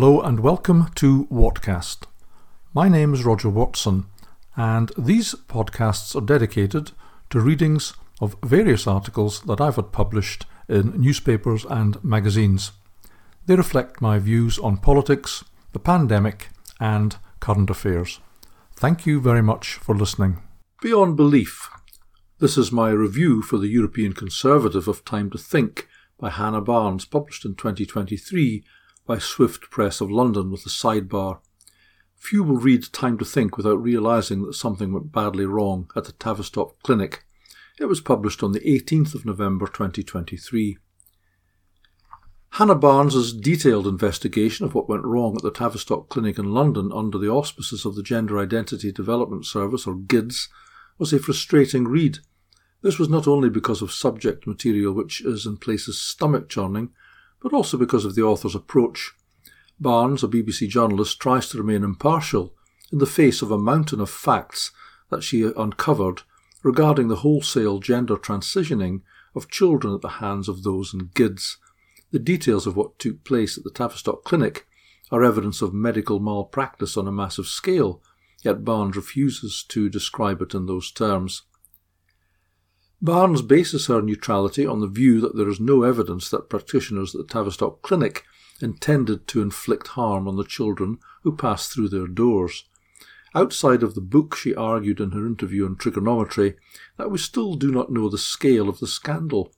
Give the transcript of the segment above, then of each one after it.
Hello and welcome to Whatcast. My name is Roger Watson, and these podcasts are dedicated to readings of various articles that I've had published in newspapers and magazines. They reflect my views on politics, the pandemic, and current affairs. Thank you very much for listening. Beyond Belief. This is my review for the European Conservative of Time to Think by Hannah Barnes, published in 2023 by Swift Press of London with the sidebar. Few will read Time to Think without realising that something went badly wrong at the Tavistock Clinic. It was published on the 18th of November 2023. Hannah Barnes's detailed investigation of what went wrong at the Tavistock Clinic in London under the auspices of the Gender Identity Development Service, or GIDS, was a frustrating read. This was not only because of subject material which is in places stomach churning, but also because of the author's approach. Barnes, a BBC journalist, tries to remain impartial in the face of a mountain of facts that she uncovered regarding the wholesale gender transitioning of children at the hands of those in GIDS. The details of what took place at the Tavistock Clinic are evidence of medical malpractice on a massive scale, yet Barnes refuses to describe it in those terms. Barnes bases her neutrality on the view that there is no evidence that practitioners at the Tavistock Clinic intended to inflict harm on the children who passed through their doors. Outside of the book, she argued in her interview on Triggernometry that we still do not know the scale of the scandal.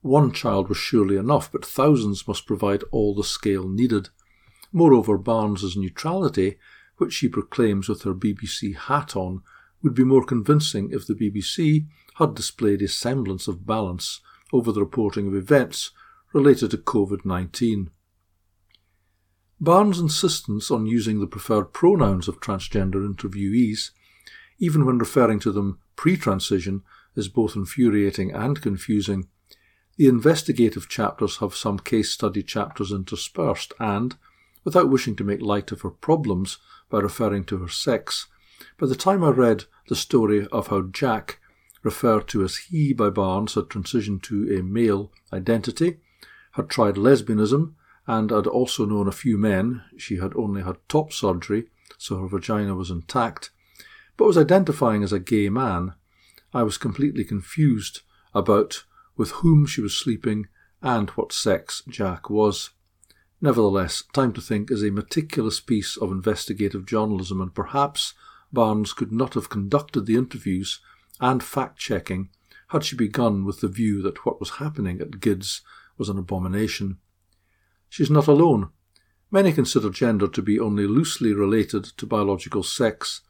One child was surely enough, but thousands must provide all the scale needed. Moreover, Barnes's neutrality, which she proclaims with her BBC hat on, would be more convincing if the BBC had displayed a semblance of balance over the reporting of events related to COVID 19. Barnes' insistence on using the preferred pronouns of transgender interviewees, even when referring to them pre transition, is both infuriating and confusing. The investigative chapters have some case study chapters interspersed, and, without wishing to make light of her problems by referring to her sex, by the time I read the story of how Jack, referred to as he by Barnes, had transitioned to a male identity, had tried lesbianism, and had also known a few men. She had only had top surgery, so her vagina was intact, but was identifying as a gay man. I was completely confused about with whom she was sleeping and what sex Jack was. Nevertheless, Time to Think is a meticulous piece of investigative journalism, and perhaps Barnes could not have conducted the interviews and fact checking had she begun with the view that what was happening at GIDS was an abomination. She is not alone. Many consider gender to be only loosely related to biological sex.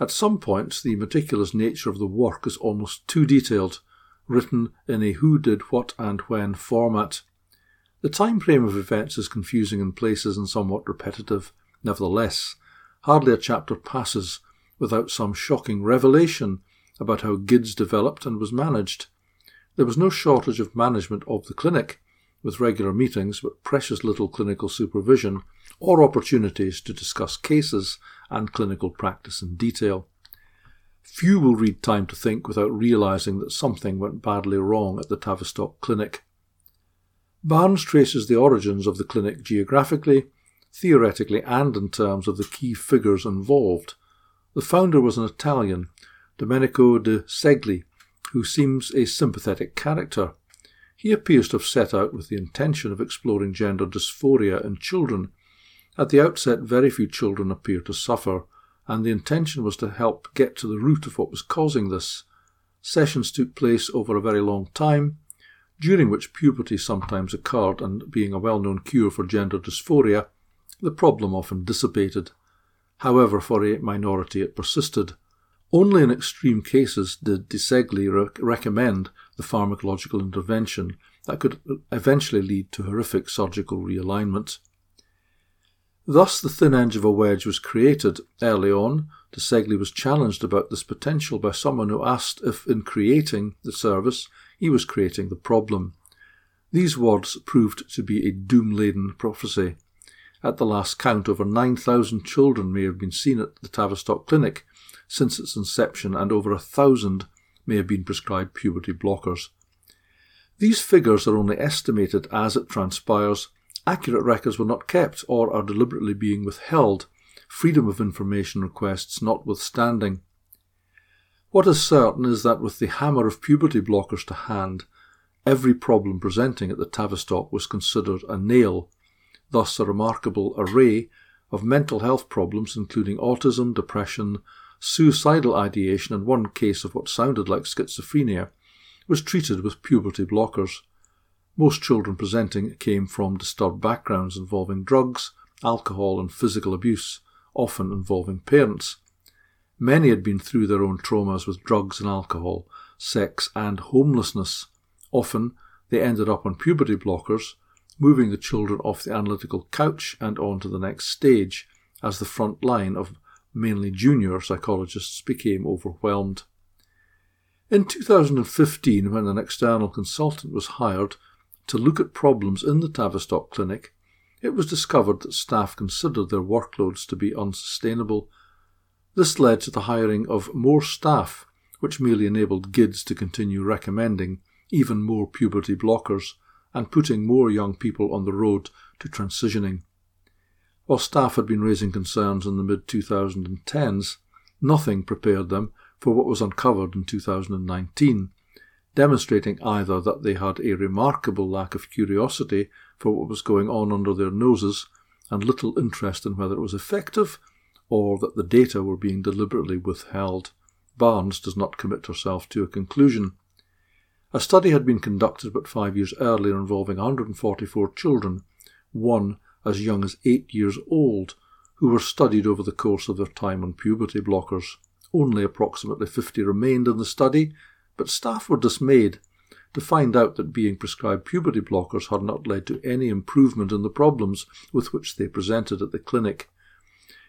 At some points, the meticulous nature of the work is almost too detailed, written in a who did what and when format. The time frame of events is confusing in places and somewhat repetitive. Nevertheless, hardly a chapter passes without some shocking revelation about how GIDS developed and was managed. There was no shortage of management of the clinic, with regular meetings, but precious little clinical supervision or opportunities to discuss cases and clinical practice in detail. Few will read Time to Think without realizing that something went badly wrong at the Tavistock Clinic. Barnes traces the origins of the clinic geographically, theoretically, and in terms of the key figures involved. The founder was an Italian Domenico Di Ceglie, who seems a sympathetic character. He appears to have set out with the intention of exploring gender dysphoria in children. At the outset, very few children appear to suffer, and the intention was to help get to the root of what was causing this. Sessions took place over a very long time, during which puberty sometimes occurred, and being a well known cure for gender dysphoria, the problem often dissipated. However, for a minority it persisted. Only in extreme cases did Di Ceglie rec- recommend the pharmacological intervention that could eventually lead to horrific surgical realignment. Thus, the thin edge of a wedge was created. Early on, Di Ceglie was challenged about this potential by someone who asked if, in creating the service, he was creating the problem. These words proved to be a doom laden prophecy. At the last count, over 9,000 children may have been seen at the Tavistock Clinic, since its inception, and over a thousand may have been prescribed puberty blockers. These figures are only estimated as it transpires, Accurate records were not kept or are deliberately being withheld, freedom of information requests notwithstanding. What is certain is that with the hammer of puberty blockers to hand, every problem presenting at the Tavistock was considered a nail, thus a remarkable array of mental health problems including autism, depression, suicidal ideation and one case of what sounded like schizophrenia was treated with puberty blockers. Most children presenting came from disturbed backgrounds involving drugs, alcohol, and physical abuse, often involving parents. Many had been through their own traumas with drugs and alcohol, sex, and homelessness. Often they ended up on puberty blockers, moving the children off the analytical couch and on to the next stage, as the front line of mainly junior psychologists became overwhelmed. In 2015, when an external consultant was hired to look at problems in the Tavistock Clinic, it was discovered that staff considered their workloads to be unsustainable. This led to the hiring of more staff, which merely enabled GIDS to continue recommending even more puberty blockers and putting more young people on the road to transitioning. While staff had been raising concerns in the mid 2010s, nothing prepared them for what was uncovered in 2019, demonstrating either that they had a remarkable lack of curiosity for what was going on under their noses and little interest in whether it was effective, or that the data were being deliberately withheld. Barnes does not commit herself to a conclusion. A study had been conducted but five years earlier involving 144 children, one as young as eight years old, who were studied over the course of their time on puberty blockers. Only approximately 50 remained in the study, but staff were dismayed to find out that being prescribed puberty blockers had not led to any improvement in the problems with which they presented at the clinic.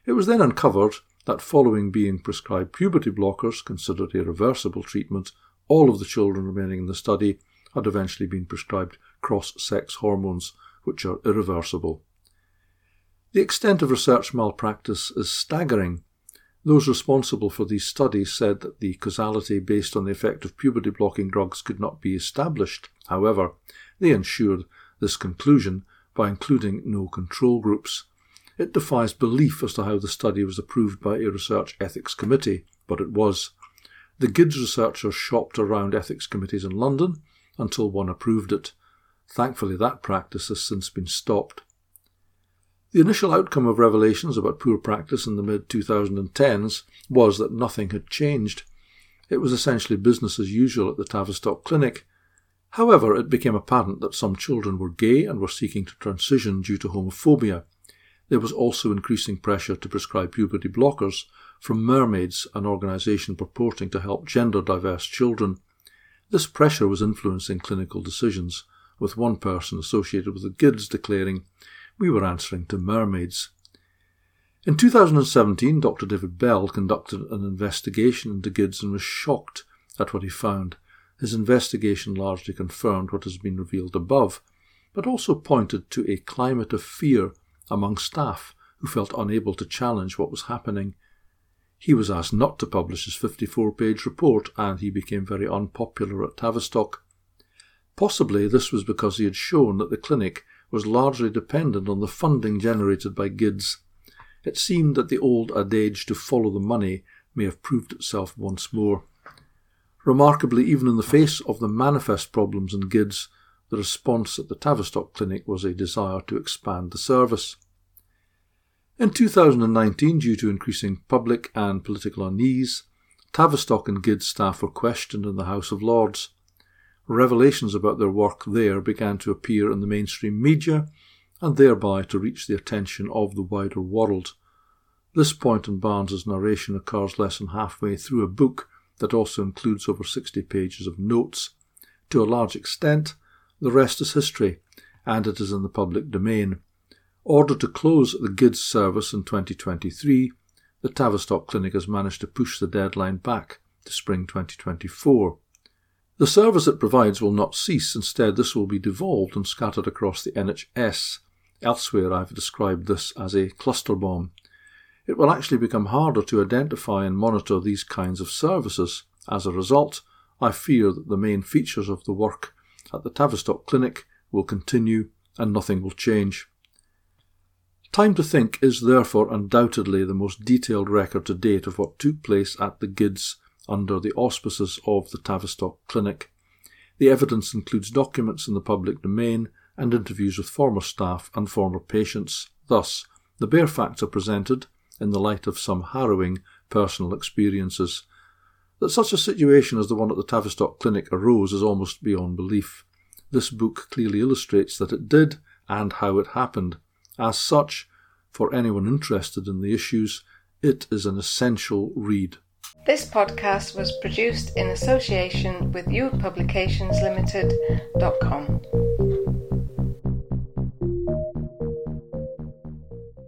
It was then uncovered that following being prescribed puberty blockers, considered a reversible treatment, all of the children remaining in the study had eventually been prescribed cross sex hormones, which are irreversible. The extent of research malpractice is staggering. Those responsible for these studies said that the causality based on the effect of puberty blocking drugs could not be established. However, they ensured this conclusion by including no control groups. It defies belief as to how the study was approved by a research ethics committee, but it was. The GIDS researchers shopped around ethics committees in London until one approved it. Thankfully, that practice has since been stopped. The initial outcome of revelations about poor practice in the mid 2010s was that nothing had changed. It was essentially business as usual at the Tavistock Clinic. However, it became apparent that some children were gay and were seeking to transition due to homophobia. There was also increasing pressure to prescribe puberty blockers from Mermaids, an organisation purporting to help gender diverse children. This pressure was influencing clinical decisions, with one person associated with the GIDS declaring, we were answering to mermaids. In 2017, Dr. David Bell conducted an investigation into GIDS and was shocked at what he found. His investigation largely confirmed what has been revealed above, but also pointed to a climate of fear among staff who felt unable to challenge what was happening. He was asked not to publish his 54 page report, and he became very unpopular at Tavistock. Possibly this was because he had shown that the clinic was largely dependent on the funding generated by GIDS. It seemed that the old adage to follow the money may have proved itself once more. Remarkably, even in the face of the manifest problems in GIDS, the response at the Tavistock Clinic was a desire to expand the service. In 2019, due to increasing public and political unease, Tavistock and GIDS staff were questioned in the House of Lords revelations about their work there began to appear in the mainstream media and thereby to reach the attention of the wider world. This point in Barnes's narration occurs less than halfway through a book that also includes over 60 pages of notes. To a large extent, the rest is history, and it is in the public domain. Ordered to close the GIDS service in 2023, the Tavistock Clinic has managed to push the deadline back to spring 2024. The service it provides will not cease, instead, this will be devolved and scattered across the NHS. Elsewhere, I've described this as a cluster bomb. It will actually become harder to identify and monitor these kinds of services. As a result, I fear that the main features of the work at the Tavistock Clinic will continue and nothing will change. Time to Think is therefore undoubtedly the most detailed record to date of what took place at the GIDS under the auspices of the Tavistock Clinic. The evidence includes documents in the public domain and interviews with former staff and former patients. Thus, the bare facts are presented in the light of some harrowing personal experiences. That such a situation as the one at the Tavistock Clinic arose is almost beyond belief. This book clearly illustrates that it did and how it happened. As such, for anyone interested in the issues, it is an essential read. This podcast was produced in association with youthpublicationslimited.com.